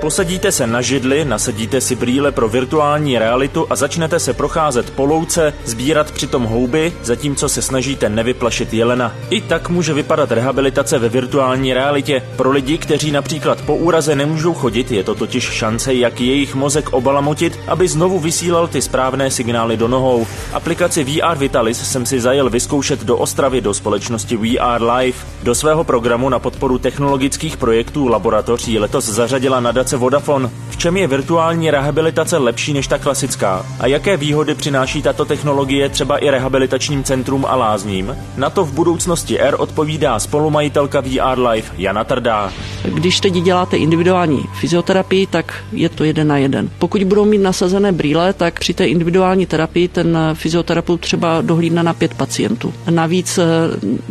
Posadíte se na židli, nasadíte si brýle pro virtuální realitu a začnete se procházet po louce, sbírat přitom houby, zatímco se snažíte nevyplašit jelena. I tak může vypadat rehabilitace ve virtuální realitě. Pro lidi, kteří například po úraze nemůžou chodit, je to totiž šance, jak jejich mozek obalamotit, aby znovu vysílal ty správné signály do nohou. Aplikaci VR Vitalis jsem si zajel vyzkoušet do Ostravy do společnosti VR Live. Do svého programu na podporu technologických projektů laboratoří letos zařadila nadace aplikace Vodafone. V čem je virtuální rehabilitace lepší než ta klasická? A jaké výhody přináší tato technologie třeba i rehabilitačním centrum a lázním? Na to v budoucnosti R odpovídá spolumajitelka VR Life Jana Trdá. Když teď děláte individuální fyzioterapii, tak je to jeden na jeden. Pokud budou mít nasazené brýle, tak při té individuální terapii ten fyzioterapeut třeba dohlídne na pět pacientů. Navíc eh,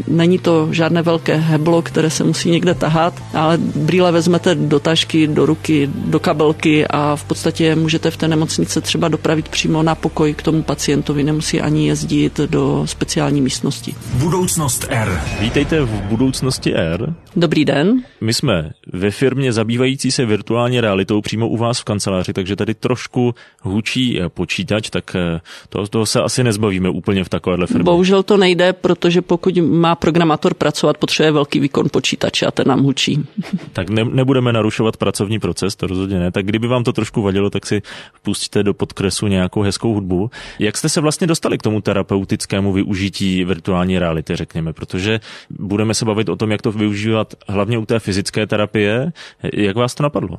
není to žádné velké heblo, které se musí někde tahat, ale brýle vezmete do tašky, do ruky ruky do kabelky a v podstatě můžete v té nemocnice třeba dopravit přímo na pokoj k tomu pacientovi, nemusí ani jezdit do speciální místnosti. Budoucnost R. Vítejte v budoucnosti R. Dobrý den. My jsme ve firmě zabývající se virtuální realitou přímo u vás v kanceláři, takže tady trošku hučí počítač, tak eh, toho, toho se asi nezbavíme úplně v takovéhle firmě. Bohužel to nejde, protože pokud má programátor pracovat, potřebuje velký výkon počítače a ten nám hučí. Tak ne, nebudeme narušovat pracovní proces proces, to rozhodně ne. Tak kdyby vám to trošku vadilo, tak si pustíte do podkresu nějakou hezkou hudbu. Jak jste se vlastně dostali k tomu terapeutickému využití virtuální reality, řekněme, protože budeme se bavit o tom, jak to využívat hlavně u té fyzické terapie. Jak vás to napadlo?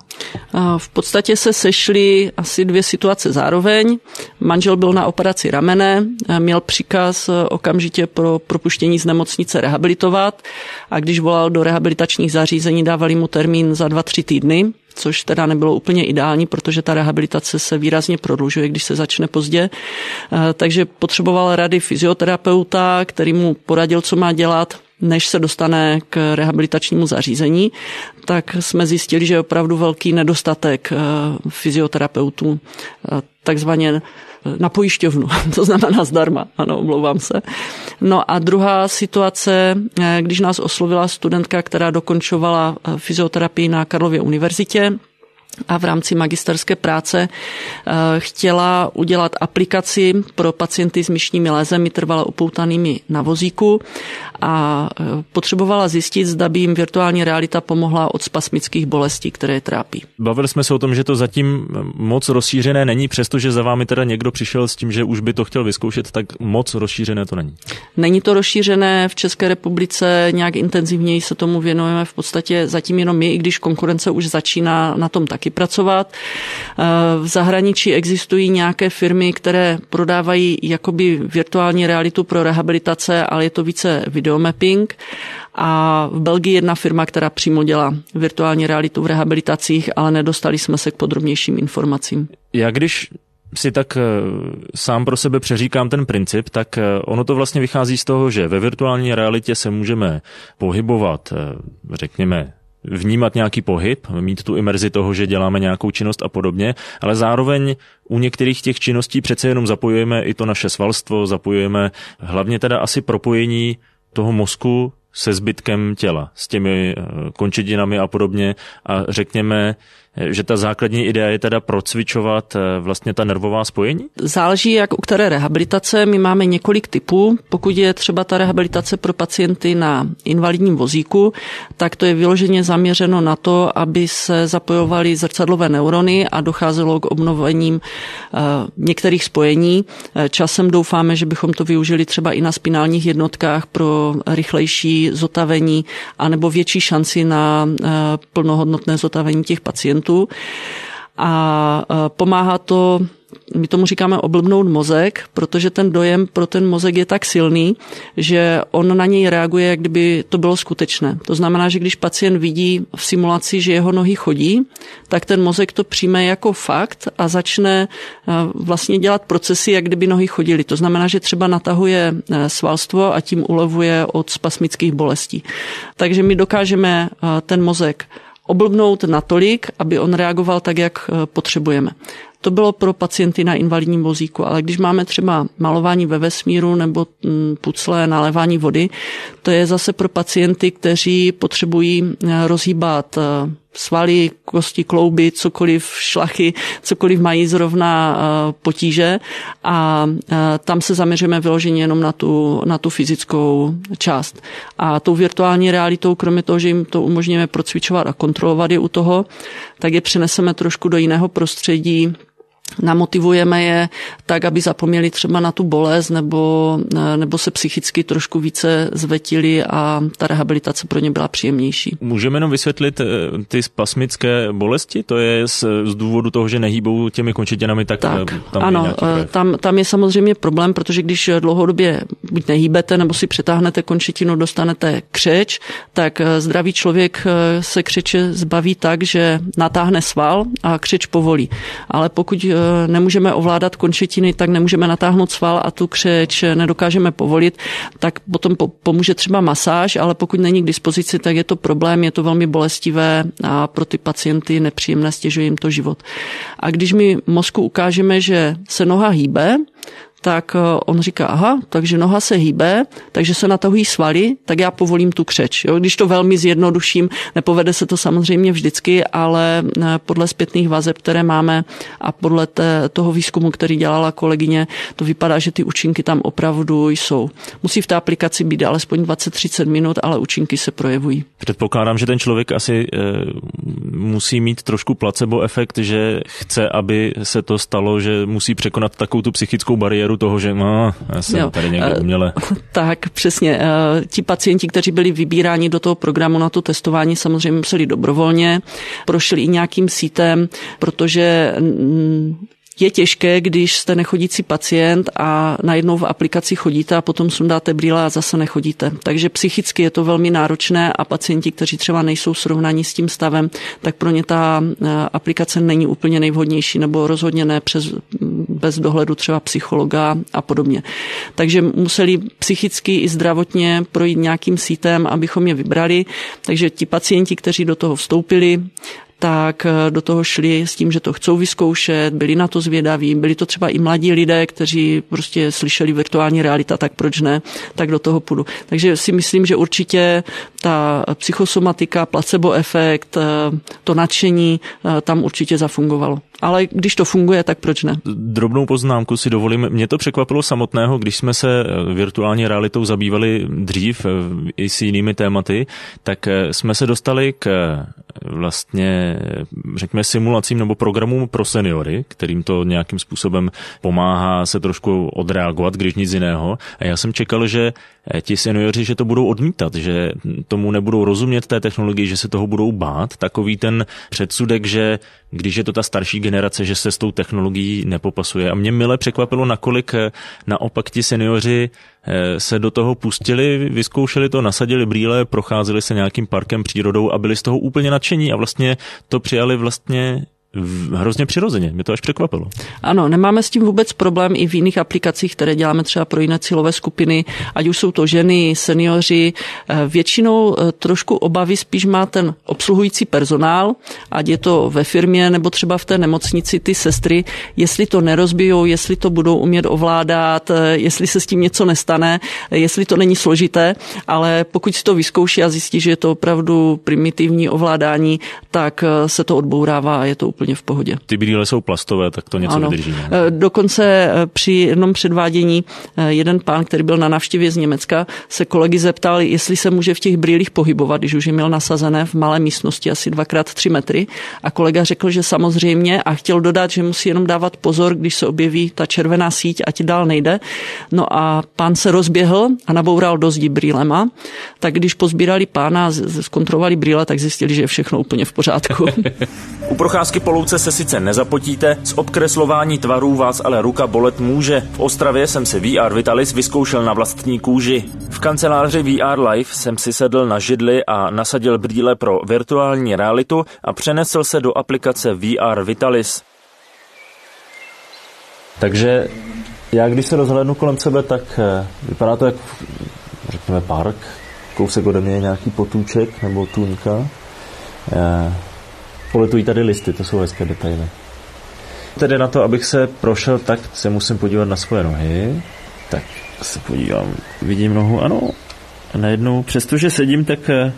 V podstatě se sešly asi dvě situace zároveň. Manžel byl na operaci ramene, měl příkaz okamžitě pro propuštění z nemocnice rehabilitovat a když volal do rehabilitačních zařízení, dávali mu termín za dva, tři týdny což teda nebylo úplně ideální, protože ta rehabilitace se výrazně prodlužuje, když se začne pozdě. Eh, takže potřeboval rady fyzioterapeuta, který mu poradil, co má dělat, než se dostane k rehabilitačnímu zařízení, tak jsme zjistili, že je opravdu velký nedostatek eh, fyzioterapeutů, eh, takzvaně na pojišťovnu, to znamená zdarma, ano, omlouvám se. No a druhá situace, eh, když nás oslovila studentka, která dokončovala eh, fyzioterapii na Karlově univerzitě, a v rámci magisterské práce eh, chtěla udělat aplikaci pro pacienty s myšními lézemi trvale upoutanými na vozíku a e, potřebovala zjistit, zda by jim virtuální realita pomohla od spasmických bolestí, které je trápí. Bavili jsme se o tom, že to zatím moc rozšířené není, přestože za vámi teda někdo přišel s tím, že už by to chtěl vyzkoušet, tak moc rozšířené to není. Není to rozšířené v České republice, nějak intenzivněji se tomu věnujeme v podstatě zatím jenom my, i když konkurence už začíná na tom taky pracovat. E, v zahraničí existují nějaké firmy, které prodávají jakoby virtuální realitu pro rehabilitace, ale je to více video videomapping a v Belgii jedna firma, která přímo dělá virtuální realitu v rehabilitacích, ale nedostali jsme se k podrobnějším informacím. Já když si tak eh, sám pro sebe přeříkám ten princip, tak eh, ono to vlastně vychází z toho, že ve virtuální realitě se můžeme pohybovat, eh, řekněme, vnímat nějaký pohyb, mít tu imerzi toho, že děláme nějakou činnost a podobně, ale zároveň u některých těch činností přece jenom zapojujeme i to naše svalstvo, zapojujeme hlavně teda asi propojení toho mozku se zbytkem těla, s těmi eh, končetinami a podobně. A řekněme, že ta základní idea je teda procvičovat eh, vlastně ta nervová spojení? Záleží, jak u které rehabilitace. My máme několik typů. Pokud je třeba ta rehabilitace pro pacienty na invalidním vozíku, tak to je vyloženě zaměřeno na to, aby se zapojovaly zrcadlové neurony a docházelo k obnovením eh, některých spojení. Eh, časem doufáme, že bychom to využili třeba i na spinálních jednotkách pro rychlejší zotavení anebo větší šanci na plnohodnotné zotavení těch pacientů pacientů a pomáhá to my tomu říkáme oblbnout mozek, protože ten dojem pro ten mozek je tak silný, že on na něj reaguje, jak kdyby to bylo skutečné. To znamená, že když pacient vidí v simulaci, že jeho nohy chodí, tak ten mozek to přijme jako fakt a začne vlastně dělat procesy, jak kdyby nohy chodily. To znamená, že třeba natahuje svalstvo a tím ulevuje od spasmických bolestí. Takže my dokážeme ten mozek oblbnout natolik, aby on reagoval tak, jak eh, potřebujeme. to bylo pro pacienty na invalidním vozíku, ale když máme třeba malování ve vesmíru nebo mm, pucle, nalévání vody, to je zase pro pacienty, kteří potřebují eh, rozhýbat eh, svaly, kosti, klouby, cokoliv, šlachy, cokoliv mají zrovna eh, potíže a tam se zaměříme vyloženě jenom na tu, na tu fyzickou část. A tou virtuální realitou, kromě toho, že jim to umožňujeme procvičovat a kontrolovat je u toho, tak je přeneseme trošku do jiného prostředí, namotivujeme je tak, aby zapomněli třeba na tu bolest nebo, nebo se psychicky trošku více zvetili a ta rehabilitace pro ně byla příjemnější. Můžeme jenom vysvětlit eh, ty spasmické bolesti? To je z, z důvodu toho, že nehýbou těmi končetinami, tak, tak eh, tam ano, je eh, tam, tam je samozřejmě problém, protože když dlouhodobě buď nehýbete nebo si přetáhnete končetinu, dostanete křeč, tak zdravý člověk se křeče zbaví tak, že natáhne sval a křeč povolí. Ale pokud nemůžeme ovládat končetiny, tak nemůžeme natáhnout sval a tu křeč nedokážeme povolit, tak potom pomůže třeba masáž, ale pokud není k dispozici, tak je to problém, je to velmi bolestivé a pro ty pacienty nepříjemné, stěžuje jim to život. A když my mozku ukážeme, že se noha hýbe, tak eh, on říká, aha, takže noha se hýbe, takže se natahují svaly, tak já povolím tu křeč. Jo? Když to velmi zjednoduším, nepovede se to samozřejmě vždycky, ale eh, podle zpětných vazeb, které máme a podle té, toho výzkumu, který dělala kolegyně, to vypadá, že ty účinky tam opravdu jsou. Musí v té aplikaci být alespoň 20-30 minut, ale účinky se projevují. Předpokládám, že ten člověk asi e, musí mít trošku placebo efekt, že chce, aby se to stalo, že musí překonat takovou tu psychickou bariéru, bariéru toho, že no, já jsem jo, tady někde eh, uměle. Tak, přesně. Eh, ti pacienti, kteří byli vybíráni do toho programu na to testování, samozřejmě museli dobrovolně, prošli i nějakým sítem, protože je těžké, když jste nechodící pacient a najednou v aplikaci chodíte a potom sundáte brýle a zase nechodíte. Takže psychicky je to velmi náročné a pacienti, kteří třeba nejsou srovnaní s tím stavem, tak pro ně ta eh, aplikace není úplně nejvhodnější nebo rozhodně ne přes, bez dohledu třeba psychologa a podobně. Takže museli psychicky i zdravotně projít nějakým sítem, abychom je vybrali. Takže ti pacienti, kteří do toho vstoupili, tak eh, do toho šli s tím, že to chcou vyzkoušet, byli na to zvědaví, byli to třeba i mladí lidé, kteří prostě slyšeli virtuální realita, tak proč ne, tak do toho půjdu. Takže si myslím, že určitě ta psychosomatika, placebo efekt, eh, to nadšení eh, tam určitě zafungovalo ale když to funguje, tak proč ne? Drobnou poznámku si dovolím. Mě to překvapilo samotného, když jsme se eh, virtuální realitou zabývali dřív eh, i s jinými tématy, tak eh, jsme se dostali k vlastně, řekněme, simulacím nebo programům pro seniory, kterým to nějakým způsobem pomáhá se trošku odreagovat, když nic jiného. A já jsem čekal, že ti seniori, že to budou odmítat, že tomu nebudou rozumět té technologii, že se toho budou bát. Takový ten předsudek, že když je to ta starší generace, že se s tou technologií nepopasuje. A mě mile překvapilo, nakolik eh, naopak ti seniori eh, se do toho pustili, vyzkoušeli to, nasadili brýle, procházeli se nějakým parkem, přírodou a byli z toho úplně nadšení a vlastně to přijali vlastně hrozně přirozeně. Mě to až překvapilo. Ano, nemáme s tím vůbec problém i v jiných aplikacích, které děláme třeba pro jiné cílové skupiny, ať už jsou to ženy, seniori. Eh, většinou eh, trošku obavy spíš má ten obsluhující personál, ať je to ve firmě nebo třeba v té nemocnici ty sestry, jestli to nerozbijou, jestli to budou umět ovládat, eh, jestli se s tím něco nestane, jestli to není složité, ale pokud si to vyzkouší a zjistí, že je to opravdu primitivní ovládání, tak se to odbourává a je to úplně v pohodě. Ty brýle jsou plastové, tak to něco ano. vydrží. Ne? Eh, dokonce eh, při jednom předvádění eh, jeden pán, který byl na návštěvě z Německa, se kolegy zeptal, jestli se může v těch brýlích pohybovat, když už je měl nasazené v malé místnosti asi dvakrát tři metry. A kolega řekl, že samozřejmě a chtěl dodat, že musí jenom dávat pozor, když se objeví ta červená síť, ať dál nejde. No a pán se rozběhl a naboural do zdi brýlema. Tak když pozbírali pána, zkontrolovali brýle, tak zjistili, že je všechno úplně v pořádku. U procházky po louce se sice nezapotíte, z obkreslování tvarů vás ale ruka bolet může. V Ostravě jsem si VR Vitalis vyzkoušel na vlastní kůži. V kanceláři VR Life jsem si sedl na židli a nasadil brýle pro virtuální realitu a přenesl se do aplikace VR Vitalis. Takže já když se rozhlednu kolem sebe, tak eh, vypadá to jak, řekněme, park. Kousek ode mě je nějaký potůček nebo tůňka. Poletují tady listy, to jsou hezké detaily. Tedy na to, abych se prošel, tak se musím podívat na svoje nohy. Tak se podívám, vidím nohu, ano. A najednou, přestože sedím, tak eh,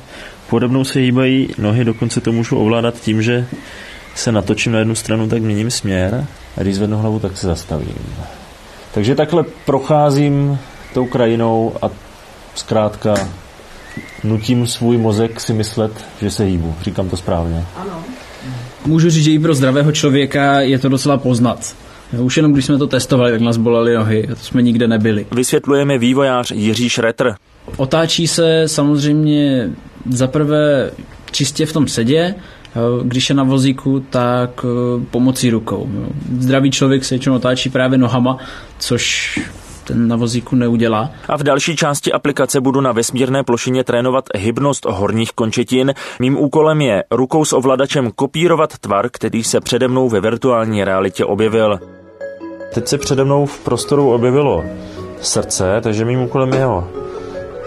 pode mnou se hýbají nohy, dokonce to můžu ovládat tím, že se natočím na jednu stranu, tak měním směr a když zvednu hlavu, tak se zastavím. Takže takhle procházím tou krajinou a zkrátka nutím svůj mozek si myslet, že se hýbu. Říkám to správně. Ano. Můžu říct, že i pro zdravého člověka je to docela poznat. Už jenom když jsme to testovali, tak nás bolely nohy a to jsme nikde nebyli. Vysvětlujeme vývojář Jiří Šretr. Otáčí se samozřejmě zaprvé čistě v tom sedě, když je na vozíku, tak eh, pomocí rukou. Zdravý člověk se většinou otáčí právě nohama, což ten na vozíku neudělá. A v další části aplikace budu na vesmírné plošině trénovat hybnost horních končetin. Mým úkolem je rukou s ovladačem kopírovat tvar, který se přede mnou ve virtuální realitě objevil. Teď se přede mnou v prostoru objevilo srdce, takže mým úkolem je ho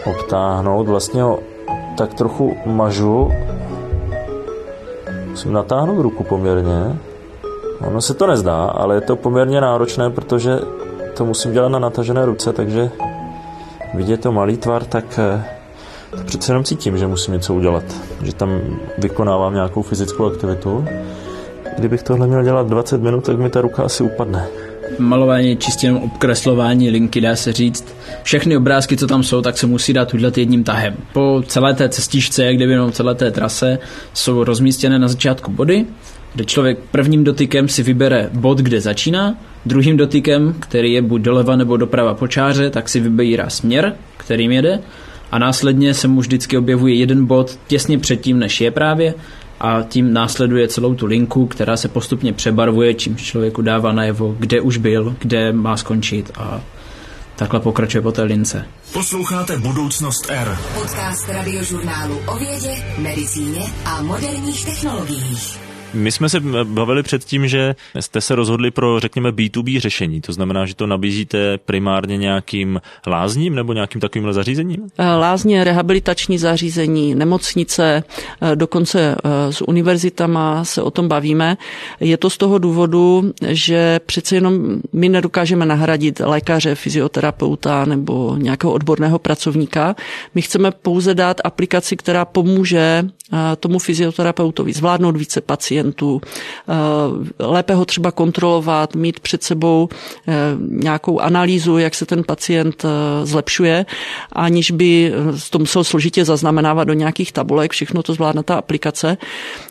obtáhnout, vlastně ho tak trochu mažu. Musím natáhnout ruku poměrně. Ono se to nezdá, ale je to poměrně náročné, protože to musím dělat na natažené ruce, takže vidět to malý tvar, tak eh, to přece jenom cítím, že musím něco udělat, že tam vykonávám nějakou fyzickou aktivitu. Kdybych tohle měl dělat 20 minut, tak mi ta ruka asi upadne. Malování čistě jenom obkreslování linky, dá se říct. Všechny obrázky, co tam jsou, tak se musí dát udělat jedním tahem. Po celé té cestičce, jak kdyby jenom celé té trase, jsou rozmístěné na začátku body, kde člověk prvním dotykem si vybere bod, kde začíná, druhým dotykem, který je buď doleva nebo doprava po čáře, tak si vybírá směr, kterým jede a následně se mu vždycky objevuje jeden bod těsně předtím, než je právě a tím následuje celou tu linku, která se postupně přebarvuje, čímž člověku dává najevo, kde už byl, kde má skončit a takhle pokračuje po té lince. Posloucháte Budoucnost R. Podcast radiožurnálu o vědě, medicíně a moderních technologiích. My jsme se bavili před tím, že jste se rozhodli pro, řekněme, B2B řešení. To znamená, že to nabízíte primárně nějakým lázním nebo nějakým takovým zařízením? Eh, lázně, rehabilitační zařízení, nemocnice, eh, dokonce eh, s univerzitama se o tom bavíme. Je to z toho důvodu, že přece jenom my nedokážeme nahradit lékaře, fyzioterapeuta nebo nějakého odborného pracovníka. My chceme pouze dát aplikaci, která pomůže tomu fyzioterapeutovi zvládnout více pacientů, lépe ho třeba kontrolovat, mít před sebou e, nějakou analýzu, jak se ten pacient e, zlepšuje, aniž by to musel složitě zaznamenávat do nějakých tabulek, všechno to zvládne ta aplikace.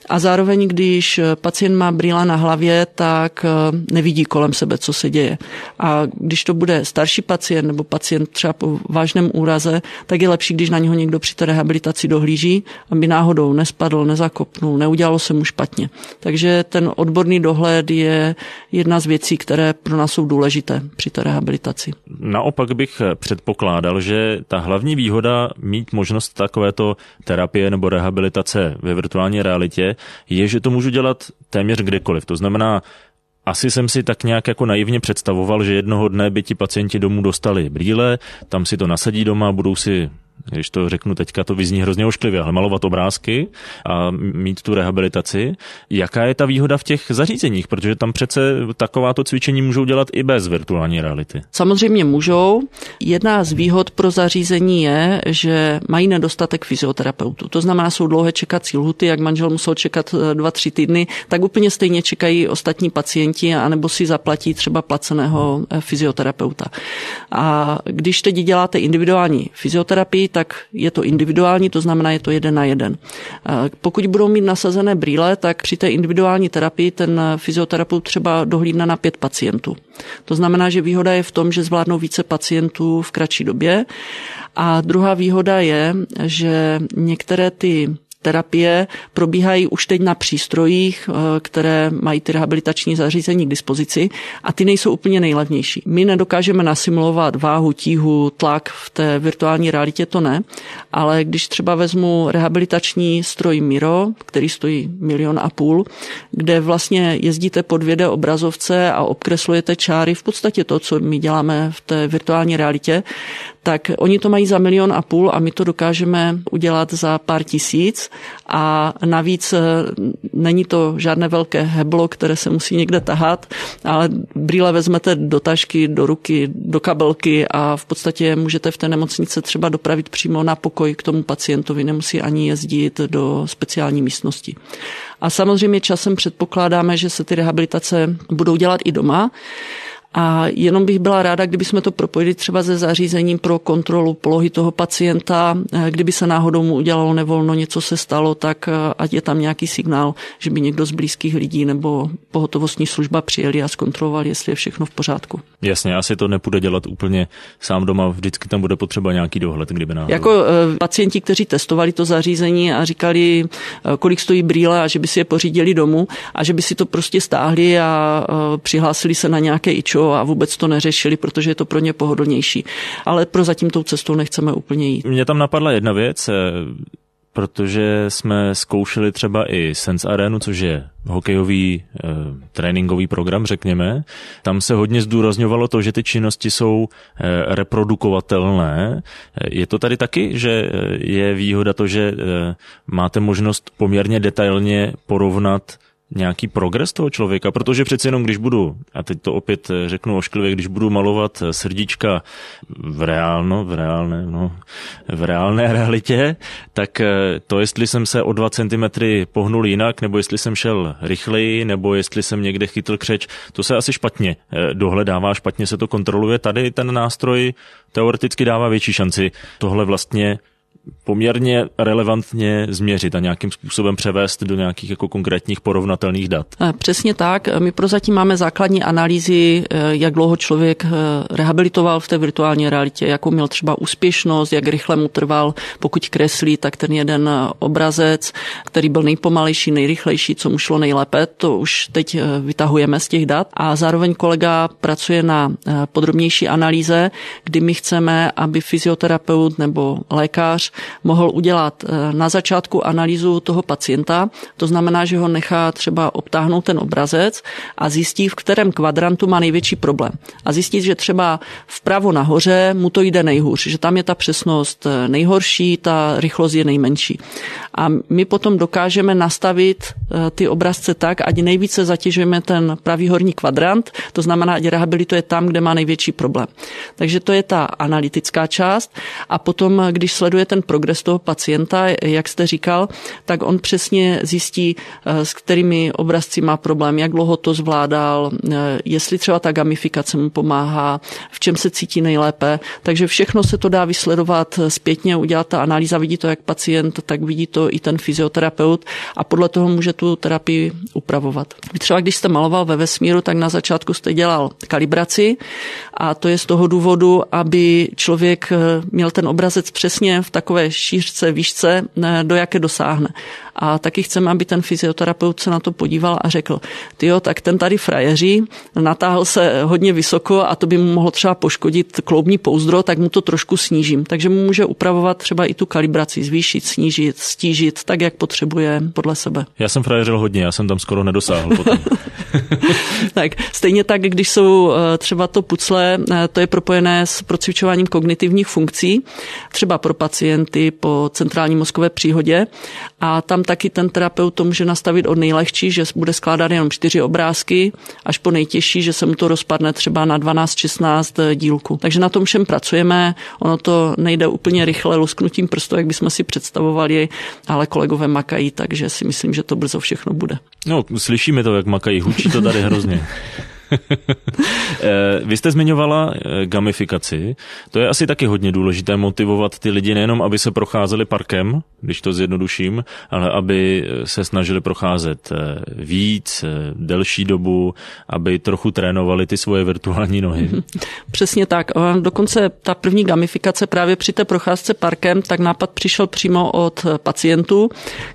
A zároveň, když pacient má brýle na hlavě, tak e, nevidí kolem sebe, co se děje. A když to bude starší pacient nebo pacient třeba po vážném úraze, tak je lepší, když na něho někdo při té rehabilitaci dohlíží, aby náhodou nespadl, nezakopnul, neudělalo se mu špatně. Takže ten odborný dohled je jedna z věcí, které pro nás jsou důležité při té rehabilitaci. Naopak bych předpokládal, že ta hlavní výhoda mít možnost takovéto terapie nebo rehabilitace ve virtuální realitě je, že to můžu dělat téměř kdekoliv. To znamená, asi jsem si tak nějak jako naivně představoval, že jednoho dne by ti pacienti domů dostali brýle, tam si to nasadí doma, budou si když to řeknu teďka, to vyzní hrozně ošklivě, ale malovat obrázky a mít tu rehabilitaci. Jaká je ta výhoda v těch zařízeních? Protože tam přece takováto cvičení můžou dělat i bez virtuální reality. Samozřejmě můžou. Jedna z výhod pro zařízení je, že mají nedostatek fyzioterapeutů. To znamená, jsou dlouhé čekací lhuty, jak manžel musel čekat eh, dva, tři týdny, tak úplně stejně čekají ostatní pacienti, anebo si zaplatí třeba placeného eh, fyzioterapeuta. A když teď děláte individuální fyzioterapii, tak je to individuální, to znamená, je to jeden na jeden. Pokud budou mít nasazené brýle, tak při té individuální terapii ten fyzioterapeut třeba dohlídne na pět pacientů. To znamená, že výhoda je v tom, že zvládnou více pacientů v kratší době. A druhá výhoda je, že některé ty terapie probíhají už teď na přístrojích, eh, které mají ty rehabilitační zařízení k dispozici a ty nejsou úplně nejlevnější. My nedokážeme nasimulovat váhu, tíhu, tlak v té virtuální realitě, to ne, ale když třeba vezmu rehabilitační stroj Miro, který stojí milion a půl, kde vlastně jezdíte po 2D obrazovce a obkreslujete čáry, v podstatě to, co my děláme v té virtuální realitě, tak oni to mají za milion a půl a my to dokážeme udělat za pár tisíc a navíc eh, není to žádné velké heblo, které se musí někde tahat, ale brýle vezmete do tašky, do ruky, do kabelky a v podstatě můžete v té nemocnice třeba dopravit přímo na pokoj k tomu pacientovi, nemusí ani jezdit do speciální místnosti. A samozřejmě časem předpokládáme, že se ty rehabilitace budou dělat i doma. A jenom bych byla ráda, kdyby jsme to propojili třeba se zařízením pro kontrolu polohy toho pacienta, eh, kdyby se náhodou mu udělalo nevolno, něco se stalo, tak eh, ať je tam nějaký signál, že by někdo z blízkých lidí nebo pohotovostní služba přijeli a zkontrolovali, jestli je všechno v pořádku. Jasně, asi to nepůjde dělat úplně sám doma, vždycky tam bude potřeba nějaký dohled, kdyby náhodou. Jako e, pacienti, kteří testovali to zařízení a říkali, kolik stojí brýle a že by si je pořídili domů a že by si to prostě stáhli a přihlásili se na nějaké ičo a vůbec to neřešili, protože je to pro ně pohodlnější. Ale pro zatím tou cestou nechceme úplně jít. Mně tam napadla jedna věc, protože jsme zkoušeli třeba i Sense Arenu, což je hokejový e, tréninkový program, řekněme. Tam se hodně zdůrazňovalo to, že ty činnosti jsou e, reprodukovatelné. Je to tady taky, že je výhoda to, že e, máte možnost poměrně detailně porovnat nějaký progres toho člověka, protože přeci jenom když budu, a teď to opět eh, řeknu ošklivě, když budu malovat eh, srdíčka v reálno, v reálné, no, v reálné realitě, tak eh, to, jestli jsem se o dva centimetry pohnul jinak, nebo jestli jsem šel rychleji, nebo jestli jsem někde chytl křeč, to se asi špatně dohledává, špatně se to kontroluje. Tady ten nástroj teoreticky dává větší šanci tohle vlastně poměrně relevantně změřit a nějakým způsobem převést do nějakých jako konkrétních porovnatelných dat. Eh, přesně tak. My prozatím máme základní analýzy, eh, jak dlouho člověk eh, rehabilitoval v té virtuální realitě, jakou měl třeba úspěšnost, jak rychle mu trval, pokud kreslí, tak ten jeden obrazec, který byl nejpomalejší, nejrychlejší, co mu šlo nejlépe, to už teď vytahujeme z těch dat. A zároveň kolega pracuje na podrobnější analýze, kdy my chceme, aby fyzioterapeut nebo lékař mohl udělat eh, na začátku analýzu toho pacienta, to znamená, že ho nechá třeba obtáhnout ten obrazec a zjistí, v kterém kvadrantu má největší problém. A zjistit, že třeba vpravo nahoře mu to jde nejhůř, že tam je ta přesnost eh, nejhorší, ta rychlost je nejmenší. A my potom dokážeme nastavit eh, ty obrazce tak, ať nejvíce zatěžujeme ten pravý horní kvadrant, to znamená, ať rehabilituje tam, kde má největší problém. Takže to je ta analytická část. A potom, když sleduje ten progres toho pacienta, jak jste říkal, tak on přesně zjistí, eh, s kterými obrazci má problém, jak dlouho to zvládal, eh, jestli třeba ta gamifikace mu pomáhá, v čem se cítí nejlépe. Takže všechno se to dá vysledovat zpětně, udělat ta analýza, vidí to jak pacient, tak vidí to i ten fyzioterapeut a podle toho může tu terapii upravovat. Třeba když jste maloval ve vesmíru, tak na začátku jste dělal kalibraci a to je z toho důvodu, aby člověk eh, měl ten obrazec přesně v takové šířce, výšce, do jaké dosáhne. A taky chceme, aby ten fyzioterapeut se na to podíval a řekl, ty jo, tak ten tady frajeří, natáhl se hodně vysoko a to by mu mohlo třeba poškodit kloubní pouzdro, tak mu to trošku snížím. Takže mu může upravovat třeba i tu kalibraci, zvýšit, snížit, stížit, tak, jak potřebuje podle sebe. Já jsem frajeřil hodně, já jsem tam skoro nedosáhl potom. tak stejně tak, když jsou eh, třeba to pucle, eh, to je propojené s procvičováním kognitivních funkcí, třeba pro pacienty po centrální mozkové příhodě a tam taky ten terapeut to může nastavit od nejlehčí, že bude skládat jenom čtyři obrázky, až po nejtěžší, že se mu to rozpadne třeba na 12-16 dílku. Takže na tom všem pracujeme, ono to nejde úplně rychle lusknutím prstu, jak bychom si představovali, ale kolegové makají, takže si myslím, že to brzo všechno bude. No, slyšíme to, jak makají, hučí to tady hrozně. Eh, vy jste zmiňovala eh, gamifikaci. To je asi taky hodně důležité motivovat ty lidi nejenom, aby se procházeli parkem, když to zjednoduším, ale aby eh, se snažili procházet víc, delší dobu, aby trochu trénovali ty svoje virtuální nohy. Přesně tak. Dokonce ta první gamifikace právě při té procházce parkem, tak nápad přišel přímo od pacientů,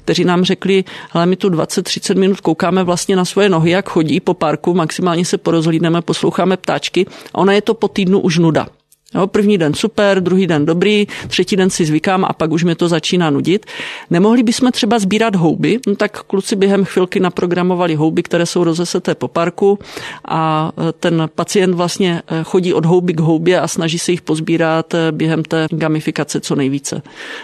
kteří nám řekli, hele, my tu 20-30 minut koukáme vlastně na svoje nohy, jak chodí po parku, maximálně se porozhlídneme, posloucháme ptáčky a ona je to po týdnu už nuda. Jo, první den super, druhý den dobrý, třetí den si zvykám a pak už mi to začíná nudit. Nemohli bychom třeba sbírat houby, no tak kluci během chvilky naprogramovali houby, které jsou rozeseté po parku a e, ten pacient vlastně e, chodí od houby k houbě a snaží se jich pozbírat e, během té gamifikace co nejvíce.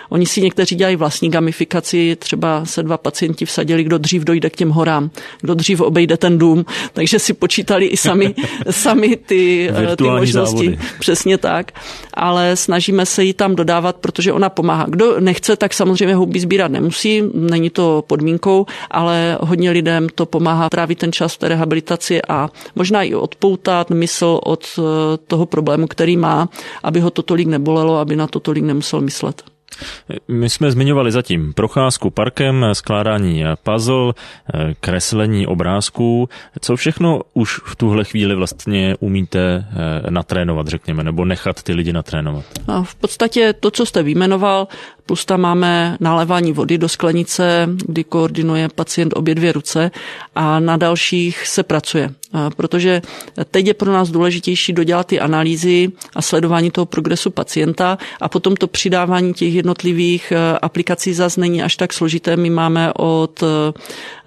Oni si někteří dělají vlastní gamifikaci, třeba se dva pacienti vsadili, kdo dřív dojde k těm horám, kdo dřív obejde ten dům, takže si počítali i sami, sami ty, ty možnosti. Závody. Přesně tak tak, ale snažíme se ji tam dodávat, protože ona pomáhá. Kdo nechce, tak samozřejmě houby sbírat nemusí, není to podmínkou, ale hodně lidem to pomáhá trávit ten čas v té rehabilitaci a možná i odpoutat mysl od eh, toho problému, který má, aby ho to tolik nebolelo, aby na to tolik nemusel myslet. My jsme zmiňovali zatím procházku parkem, skládání puzzle, kreslení obrázků. Co všechno už v tuhle chvíli vlastně umíte eh, natrénovat, řekněme, nebo nechat ty lidi natrénovat? A v podstatě to, co jste vyjmenoval, plus tam máme nalévání vody do sklenice, kdy koordinuje pacient obě dvě ruce a na dalších se pracuje. Protože teď je pro nás důležitější dodělat ty analýzy a sledování toho progresu pacienta a potom to přidávání těch jednotlivých e, aplikací zase není až tak složité. My máme od e,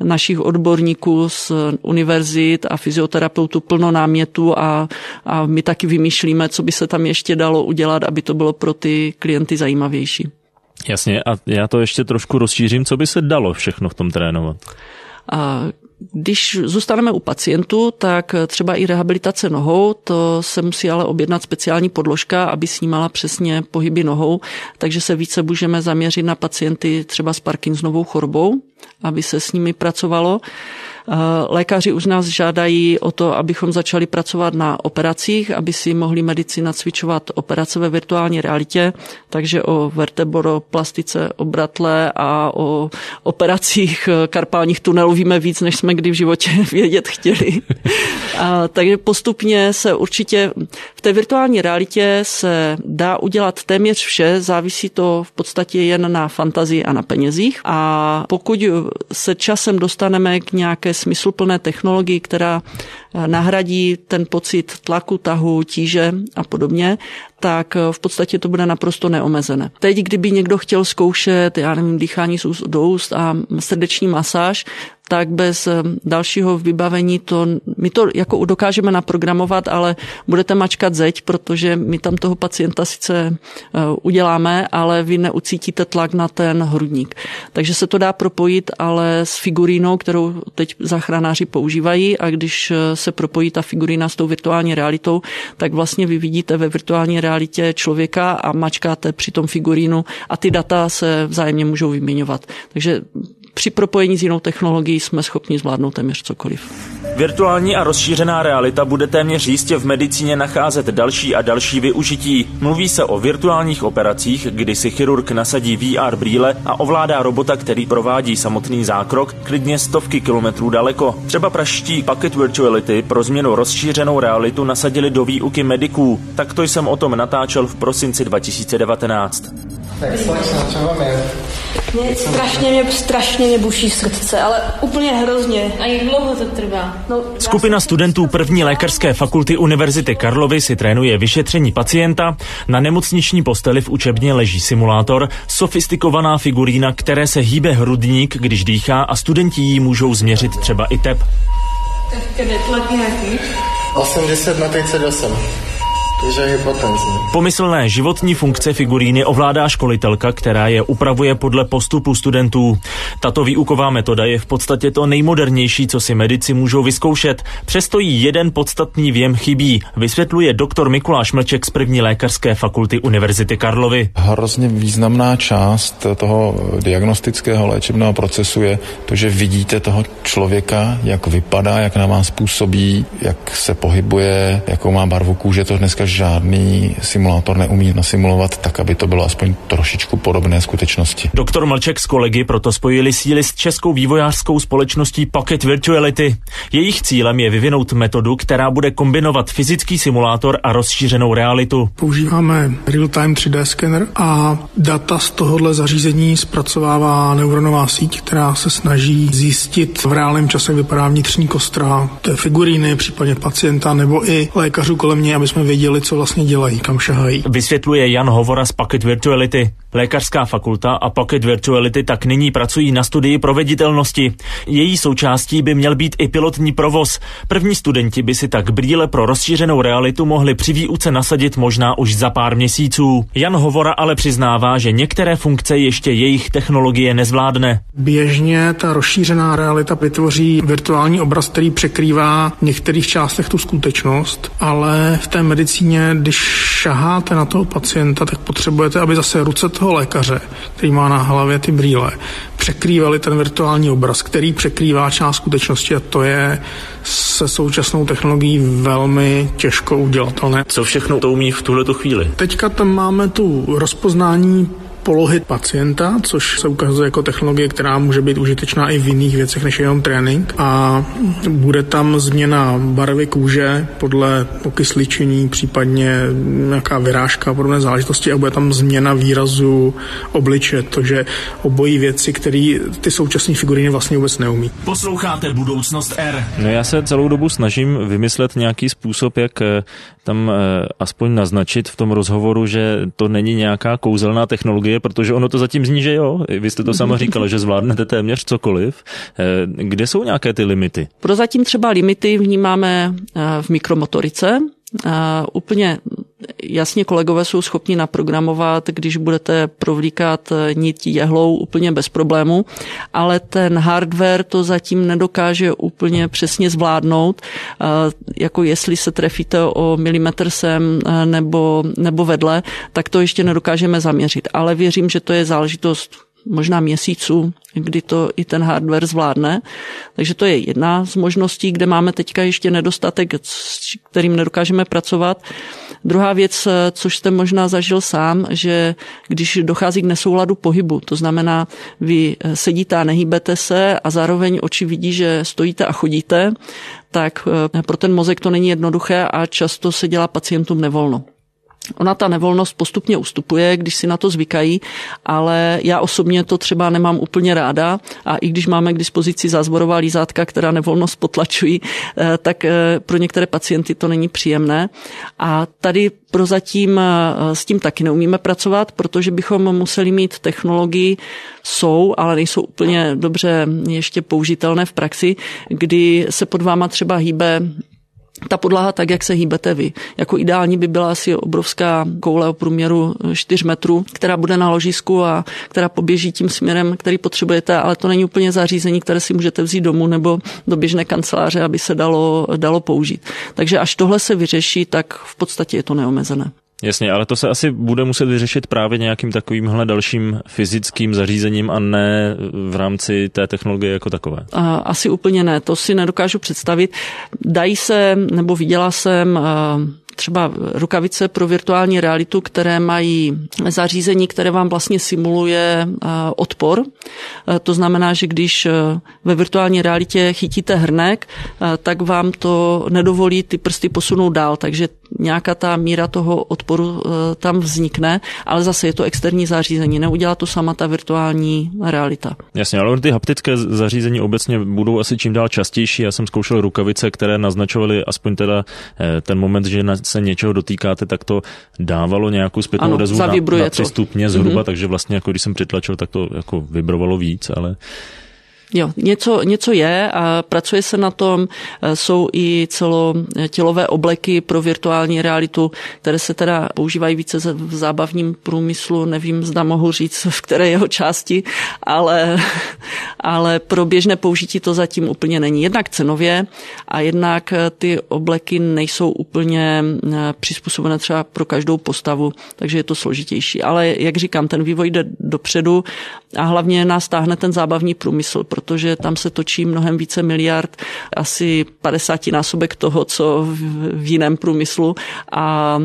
našich odborníků z univerzit a fyzioterapeutů plno námětů a, a my taky vymýšlíme, co by se tam ještě dalo udělat, aby to bylo pro ty klienty zajímavější. Jasně, a já to ještě trošku rozšířím, co by se dalo všechno v tom trénovat. A když zůstaneme u pacientů, tak třeba i rehabilitace nohou, to se musí ale objednat speciální podložka, aby snímala přesně pohyby nohou, takže se více můžeme zaměřit na pacienty třeba s Parkinsonovou chorobou, aby se s nimi pracovalo. Eh, lékaři už nás žádají o to, abychom začali pracovat na operacích, aby si mohli medici nacvičovat operace ve virtuální realitě, takže o verteboroplastice obratle a o operacích eh, karpálních tunelů víme víc, než jsme kdy v životě vědět chtěli. A, takže postupně se určitě v té virtuální realitě se dá udělat téměř vše, závisí to v podstatě jen na fantazii a na penězích. A pokud se časem dostaneme k nějaké smysluplné technologii, která eh, nahradí ten pocit tlaku, tahu, tíže a podobně, tak eh, v podstatě to bude naprosto neomezené. Teď, kdyby někdo chtěl zkoušet, já nevím, dýchání z úst do úst a srdeční masáž, tak bez eh, dalšího vybavení to, my to jako dokážeme naprogramovat, ale budete mačkat zeď, protože my tam toho pacienta sice eh, uděláme, ale vy neucítíte tlak na ten hrudník. Takže se to dá propojit, ale s figurínou, kterou teď záchranáři používají a když eh, se propojí ta figurína s tou virtuální realitou, tak vlastně vy vidíte ve virtuální realitě člověka a mačkáte při tom figurínu a ty data se vzájemně můžou vyměňovat. Takže při propojení s jinou technologií jsme schopni zvládnout téměř cokoliv. Virtuální a rozšířená realita bude téměř jistě v medicíně nacházet další a další využití. Mluví se o virtuálních operacích, kdy si chirurg nasadí VR brýle a ovládá robota, který provádí samotný zákrok klidně stovky kilometrů daleko. Třeba praští Pocket Virtuality pro změnu rozšířenou realitu nasadili do výuky mediků. Takto jsem o tom natáčel v prosinci 2019. Tak mě strašně mě, strašně mě buší srdce, ale úplně hrozně. A jak dlouho to trvá? No, Skupina studentů první lékařské fakulty Univerzity Karlovy si trénuje vyšetření pacienta. Na nemocniční posteli v učebně leží simulátor, sofistikovaná figurína, které se hýbe hrudník, když dýchá a studenti jí můžou změřit třeba i tep. Tak kde tlak nějaký? 80 na 38. Takže je Pomyslné životní funkce figuríny ovládá školitelka, která je upravuje podle postupu studentů. Tato výuková metoda je v podstatě to nejmodernější, co si medici můžou vyzkoušet. Přesto jí jeden podstatný věm chybí, vysvětluje doktor Mikuláš Mlček z první lékařské fakulty Univerzity Karlovy. Hrozně významná část toho diagnostického léčebného procesu je to, že vidíte toho člověka, jak vypadá, jak na vás působí, jak se pohybuje, jakou má barvu kůže. To dneska žádný simulátor neumí nasimulovat tak, aby to bylo aspoň trošičku podobné skutečnosti. Doktor Mlček s kolegy proto spojili síly s českou vývojářskou společností Pocket Virtuality. Jejich cílem je vyvinout metodu, která bude kombinovat fyzický simulátor a rozšířenou realitu. Používáme real-time 3D skener a data z tohohle zařízení zpracovává neuronová síť, která se snaží zjistit v reálném čase, vypadá vnitřní kostra té figuríny, případně pacienta nebo i lékařů kolem něj, aby jsme věděli, co vlastně dělají, kam šahají. Vysvětluje Jan Hovora z Pocket Virtuality. Lékařská fakulta a Pocket Virtuality tak nyní pracují na studii proveditelnosti. Její součástí by měl být i pilotní provoz. První studenti by si tak brýle pro rozšířenou realitu mohli při výuce nasadit možná už za pár měsíců. Jan Hovora ale přiznává, že některé funkce ještě jejich technologie nezvládne. Běžně ta rozšířená realita vytvoří virtuální obraz, který překrývá v některých částech tu skutečnost, ale v té medicíně, když šaháte na toho pacienta, tak potřebujete, aby zase ruce toho lékaře, který má na hlavě ty brýle, překrývali ten virtuální obraz, který překrývá část skutečnosti a to je se současnou technologií velmi těžko udělatelné. Co všechno to umí v tuhle chvíli? Teďka tam máme tu rozpoznání polohy pacienta, což se ukazuje jako technologie, která může být užitečná i v jiných věcech než jenom trénink. A bude tam změna barvy kůže podle okysličení, případně nějaká vyrážka a podobné záležitosti a bude tam změna výrazu obliče, takže obojí věci, které ty současné figuriny vlastně vůbec neumí. Posloucháte Budoucnost R. No já se celou dobu snažím vymyslet nějaký způsob, jak eh, tam eh, aspoň naznačit v tom rozhovoru, že to není nějaká kouzelná technologie, protože ono to zatím zní, že jo. Vy jste to sama říkala, že zvládnete téměř cokoliv. Eh, kde jsou nějaké ty limity? Prozatím třeba limity vnímáme v mikromotorice, úplně jasně kolegové jsou schopni naprogramovat, když budete provlíkat nit jehlou úplně bez problému, ale ten hardware to zatím nedokáže úplně přesně zvládnout, jako jestli se trefíte o milimetr sem nebo, nebo vedle, tak to ještě nedokážeme zaměřit. Ale věřím, že to je záležitost možná měsíců, kdy to i ten hardware zvládne. Takže to je jedna z možností, kde máme teďka ještě nedostatek, s kterým nedokážeme pracovat. Druhá věc, což jste možná zažil sám, že když dochází k nesouladu pohybu, to znamená, vy sedíte a nehýbete se a zároveň oči vidí, že stojíte a chodíte, tak pro ten mozek to není jednoduché a často se dělá pacientům nevolno. Ona ta nevolnost postupně ustupuje, když si na to zvykají, ale já osobně to třeba nemám úplně ráda a i když máme k dispozici zázvorová lízátka, která nevolnost potlačují, eh, tak eh, pro některé pacienty to není příjemné. A tady prozatím eh, s tím taky neumíme pracovat, protože bychom museli mít technologii, jsou, ale nejsou úplně dobře ještě použitelné v praxi, kdy se pod váma třeba hýbe ta podlaha tak, jak se hýbete vy. Jako ideální by byla asi obrovská koule o průměru 4 metrů, která bude na ložisku a která poběží tím směrem, který potřebujete, ale to není úplně zařízení, které si můžete vzít domů nebo do běžné kanceláře, aby se dalo, dalo použít. Takže až tohle se vyřeší, tak v podstatě je to neomezené. Jasně, ale to se asi bude muset vyřešit právě nějakým takovýmhle dalším fyzickým zařízením a ne v rámci té technologie jako takové. Asi úplně ne, to si nedokážu představit. Dají se, nebo viděla jsem třeba rukavice pro virtuální realitu, které mají zařízení, které vám vlastně simuluje odpor. To znamená, že když ve virtuální realitě chytíte hrnek, tak vám to nedovolí ty prsty posunout dál, takže nějaká ta míra toho odporu tam vznikne, ale zase je to externí zařízení, neudělá to sama ta virtuální realita. Jasně, ale ty haptické zařízení obecně budou asi čím dál častější. Já jsem zkoušel rukavice, které naznačovaly aspoň teda eh, ten moment, že se něčeho dotýkáte, tak to dávalo nějakou zpětnou odezvu na, na tři stupně zhruba, mm-hmm. takže vlastně jako když jsem přitlačil, tak to jako vibrovalo víc, ale Jo, něco, něco je a pracuje se na tom. E, jsou i celotělové obleky pro virtuální realitu, které se teda používají více v zábavním průmyslu. Nevím, zda mohu říct, v které jeho části, ale, ale pro běžné použití to zatím úplně není. Jednak cenově a jednak ty obleky nejsou úplně e, přizpůsobené třeba pro každou postavu, takže je to složitější. Ale jak říkám, ten vývoj jde dopředu a hlavně nás táhne ten zábavní průmysl, protože tam se točí mnohem více miliard, asi 50 násobek toho, co v jiném průmyslu a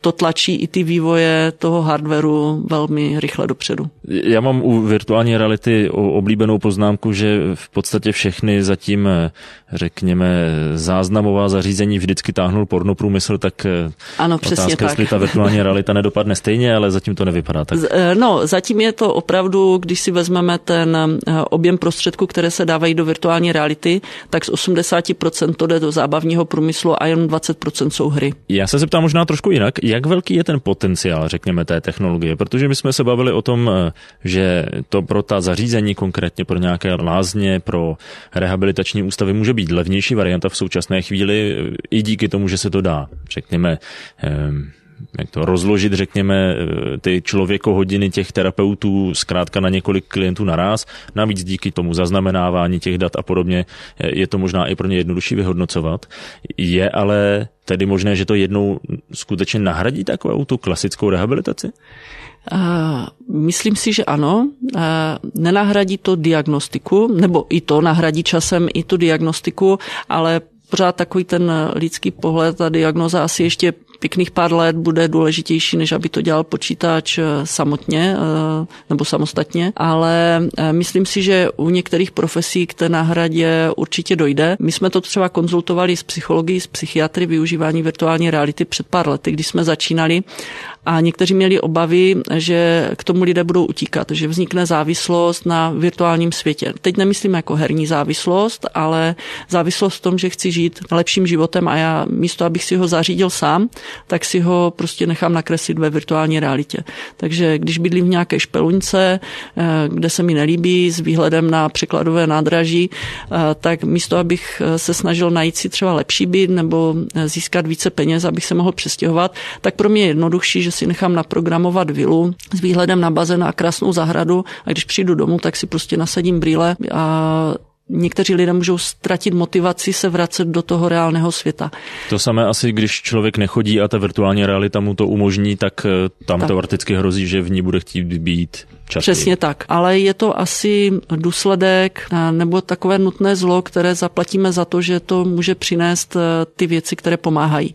to tlačí i ty vývoje toho hardwareu velmi rychle dopředu. Já mám u virtuální reality oblíbenou poznámku, že v podstatě všechny zatím, řekněme, záznamová zařízení vždycky táhnul pornoprůmysl, tak ano, přesně otázka, tak. jestli ta virtuální realita nedopadne stejně, ale zatím to nevypadá tak. No, zatím je to opravdu, když si vezmeme ten objem prostředků, které se dávají do virtuální reality, tak z 80% to jde do zábavního průmyslu a jen 20% jsou hry. Já se zeptám možná trošku jinak, jak velký je ten potenciál, řekněme, té technologie, protože my jsme se bavili o tom, eh, že to pro ta zařízení, konkrétně pro nějaké lázně, pro rehabilitační ústavy může být levnější varianta v současné chvíli, eh, i díky tomu, že se to dá, řekněme, eh, jak to rozložit, řekněme, ty člověkohodiny těch terapeutů zkrátka na několik klientů naraz. Navíc díky tomu zaznamenávání těch dat a podobně je to možná i pro ně jednodušší vyhodnocovat. Je ale tedy možné, že to jednou skutečně nahradí takovou tu klasickou rehabilitaci? Uh, myslím si, že ano. Uh, nenahradí to diagnostiku, nebo i to nahradí časem i tu diagnostiku, ale pořád takový ten lidský pohled, ta diagnoza asi ještě pěkných pár let bude důležitější, než aby to dělal počítač eh, samotně eh, nebo samostatně, ale eh, myslím si, že u některých profesí k té náhradě určitě dojde. My jsme to třeba konzultovali s psychologií, s psychiatry využívání virtuální reality před pár lety, když jsme začínali a někteří měli obavy, že k tomu lidé budou utíkat, že vznikne závislost na virtuálním světě. Teď nemyslím jako herní závislost, ale závislost v tom, že chci žít lepším životem a já místo, abych si ho zařídil sám, tak si ho prostě nechám nakreslit ve virtuální realitě. Takže když bydlím v nějaké špeluňce, eh, kde se mi nelíbí s výhledem na překladové nádraží, eh, tak místo, abych eh, se snažil najít si třeba lepší byt nebo získat více peněz, abych se mohl přestěhovat, tak pro mě je jednodušší, že si nechám naprogramovat vilu s výhledem na bazén a krásnou zahradu a když přijdu domů, tak si prostě nasadím brýle a někteří lidé můžou ztratit motivaci se vracet do toho reálného světa. To samé asi, když člověk nechodí a ta virtuální realita mu to umožní, tak eh, tam tak. teoreticky hrozí, že v ní bude chtít být častěji. Přesně tak, ale je to asi důsledek eh, nebo takové nutné zlo, které zaplatíme za to, že to může přinést eh, ty věci, které pomáhají.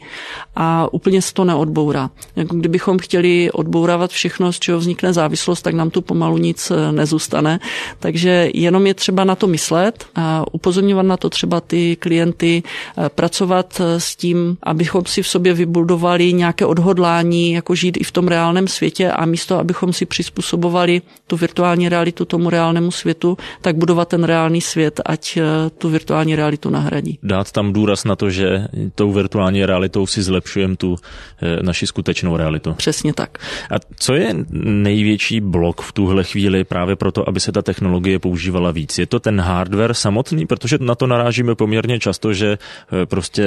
A úplně se to neodbourá. Jako kdybychom chtěli odbourávat všechno, z čeho vznikne závislost, tak nám tu pomalu nic nezůstane. Takže jenom je třeba na to myslet a upozorňovat na to třeba ty klienty, eh, pracovat eh, s tím, abychom si v sobě vybudovali nějaké odhodlání, jako žít i v tom reálném světě a místo, abychom si přizpůsobovali tu virtuální realitu tomu reálnému světu, tak budovat ten reálný svět, ať eh, tu virtuální realitu nahradí. Dát tam důraz na to, že tou virtuální realitou si zlepšujeme tu naši skutečnou realitu. Přesně tak. A co je největší blok v tuhle chvíli právě proto, aby se ta technologie používala víc? Je to ten hardware, samotný, protože na to narážíme poměrně často, že eh, prostě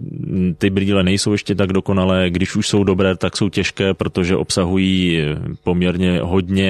mm, ty brýle nejsou ještě tak dokonalé, když už jsou dobré, tak jsou těžké, protože obsahují eh, poměrně hodně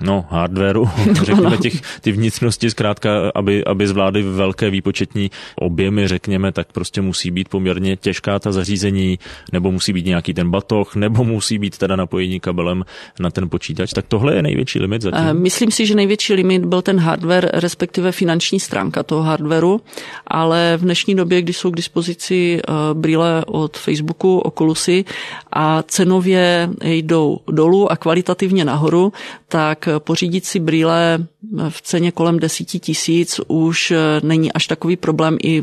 no, hardwareu, řekněme těch, ty vnitřnosti zkrátka, aby, aby zvládly velké výpočetní objemy, řekněme, tak prostě musí být poměrně těžká ta zařízení, nebo musí být nějaký ten batoh, nebo musí být teda napojení kabelem na ten počítač. Tak tohle je největší limit zatím. Ehm, myslím si, že největší limit byl ten hardware, respektive finanční stránka toho hardwareu, ale v dnešní době, kdy jsou k dispozici eh, brýle od Facebooku, Oculusy a cenově jdou dolů a kvalitativně nahoru, tak pořídit si brýle v ceně kolem desíti tisíc už není až takový problém i,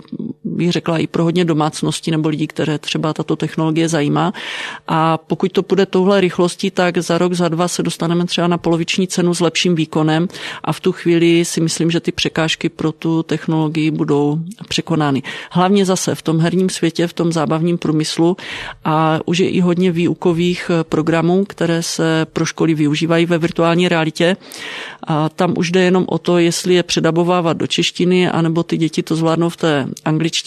bych řekla, i pro hodně domácností nebo lidí, které třeba tato technologie zajímá. A pokud to půjde touhle rychlostí, tak za rok, za dva se dostaneme třeba na poloviční cenu s lepším výkonem a v tu chvíli si myslím, že ty překážky pro tu technologii budou překonány. Hlavně zase v tom herním světě, v tom zábavním průmyslu a už je i hodně výukových programů, které se pro školy využívají ve virtuální realitě. A tam už jde jenom o to, jestli je předabovávat do češtiny, anebo ty děti to zvládnou v té angličtině.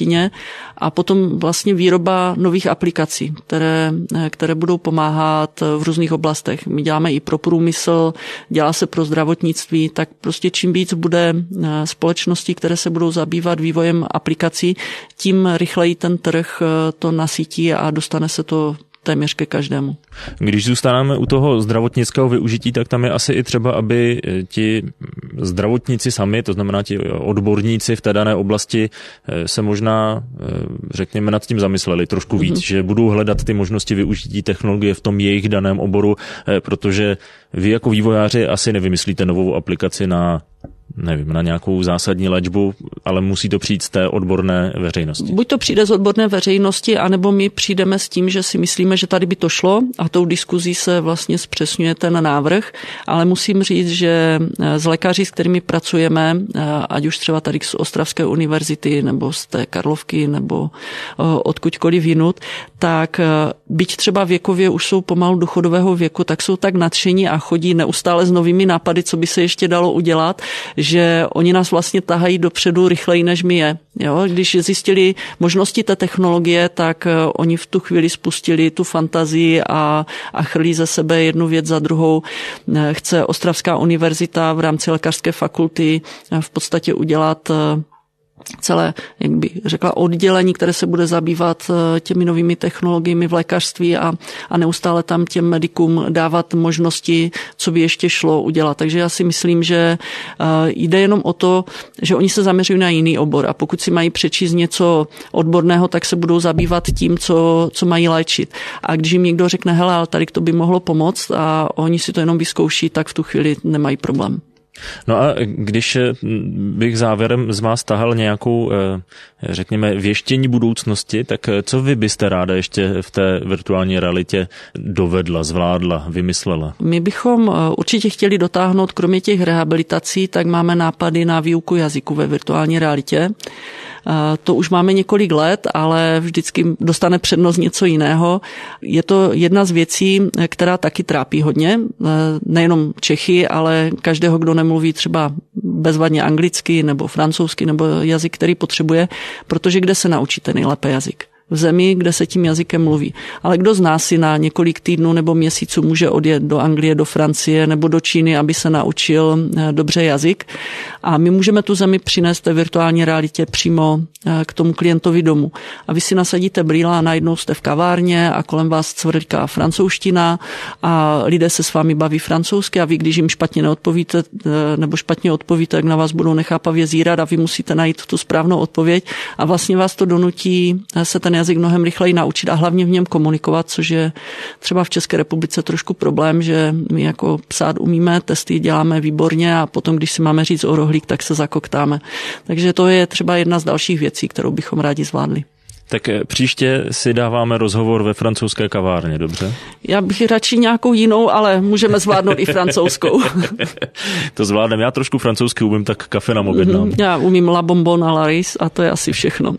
A potom vlastně výroba nových aplikací, které, které budou pomáhat v různých oblastech. My děláme i pro průmysl, dělá se pro zdravotnictví, tak prostě čím víc bude eh, společností, které se budou zabývat vývojem aplikací, tím rychleji ten trh eh, to nasítí a dostane se to téměř ke každému. Když zůstáváme u toho zdravotnického využití, tak tam je asi i třeba, aby eh, ti zdravotníci sami, to znamená ti odborníci v té dané oblasti, se možná, řekněme, nad tím zamysleli trošku víc, mm-hmm. že budou hledat ty možnosti využití technologie v tom jejich daném oboru, protože vy jako vývojáři asi nevymyslíte novou aplikaci na nevím, na nějakou zásadní léčbu, ale musí to přijít z té odborné veřejnosti. Buď to přijde z odborné veřejnosti, anebo my přijdeme s tím, že si myslíme, že tady by to šlo a tou diskuzí se vlastně zpřesňuje ten návrh, ale musím říct, že z eh, lékaři, s kterými pracujeme, eh, ať už třeba tady z Ostravské univerzity, nebo z té Karlovky, nebo eh, odkudkoliv jinut, tak byť třeba věkově už jsou pomalu důchodového věku, tak jsou tak nadšení a chodí neustále s novými nápady, co by se ještě dalo udělat, že oni nás vlastně tahají dopředu rychleji, než my je. Jo? Když zjistili možnosti té technologie, tak eh, oni v tu chvíli spustili tu fantazii a, a chrlí ze sebe jednu věc za druhou. Eh, chce Ostravská univerzita v rámci lékařské fakulty eh, v podstatě udělat celé, jak by řekla, oddělení, které se bude zabývat eh, těmi novými technologiemi v lékařství a, a neustále tam těm medikům dávat možnosti, co by ještě šlo udělat. Takže já si myslím, že eh, jde jenom o to, že oni se zaměřují na jiný obor a pokud si mají přečíst něco odborného, tak se budou zabývat tím, co, co mají léčit. A když jim někdo řekne, hele, ale tady to by mohlo pomoct a oni si to jenom vyzkouší, tak v tu chvíli nemají problém. No a když eh, bych závěrem z vás tahal nějakou, eh, řekněme, věštění budoucnosti, tak eh, co vy byste ráda ještě v té virtuální realitě dovedla, zvládla, vymyslela? My bychom určitě chtěli dotáhnout, kromě těch rehabilitací, tak máme nápady na výuku jazyku ve virtuální realitě. To už máme několik let, ale vždycky dostane přednost něco jiného. Je to jedna z věcí, která taky trápí hodně, nejenom Čechy, ale každého, kdo nemluví třeba bezvadně anglicky nebo francouzsky nebo jazyk, který potřebuje, protože kde se naučíte nejlépe jazyk? V zemi, kde se tím jazykem mluví. Ale kdo z nás si na několik týdnů nebo měsíců může odjet do Anglie, do Francie nebo do Číny, aby se naučil eh, dobře jazyk. A my můžeme tu zemi přinést té virtuální realitě přímo eh, k tomu klientovi domů. A vy si nasadíte brýle a najednou jste v kavárně a kolem vás cvrlká francouzština a lidé se s vámi baví francouzsky a vy, když jim špatně neodpovíte eh, nebo špatně odpovíte, tak na vás budou nechápavě zírat a vy musíte najít tu správnou odpověď a vlastně vás to donutí se ten jazyk mnohem rychleji naučit a hlavně v něm komunikovat, což je třeba v České republice trošku problém, že my jako psát umíme, testy děláme výborně a potom, když si máme říct o rohlík, tak se zakoktáme. Takže to je třeba jedna z dalších věcí, kterou bychom rádi zvládli. Tak eh, příště si dáváme rozhovor ve francouzské kavárně, dobře? Já bych radši nějakou jinou, ale můžeme zvládnout i francouzskou. to zvládnem. Já trošku francouzsky umím, tak kafe nám objednám. Mm-hmm. Já umím la bonbon a la riz a to je asi všechno.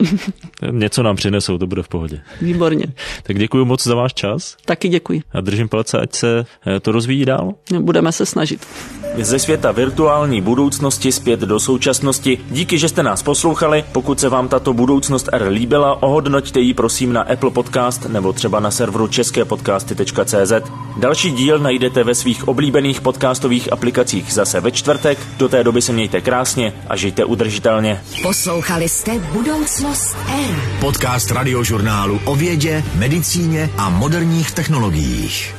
Něco nám přinesou, to bude v pohodě. Výborně. Tak děkuji moc za váš čas. Taky děkuji. A držím palce, ať se eh, to rozvíjí dál. Budeme se snažit. Ze světa virtuální budoucnosti zpět do současnosti. Díky, že jste nás poslouchali. Pokud se vám tato budoucnost R líbila, ohodnoťte ji prosím na Apple Podcast nebo třeba na serveru česképodcasty.cz. Další díl najdete ve svých oblíbených podcastových aplikacích zase ve čtvrtek. Do té doby se mějte krásně a žijte udržitelně. Poslouchali jste Budoucnost R. Podcast radiožurnálu o vědě, medicíně a moderních technologiích.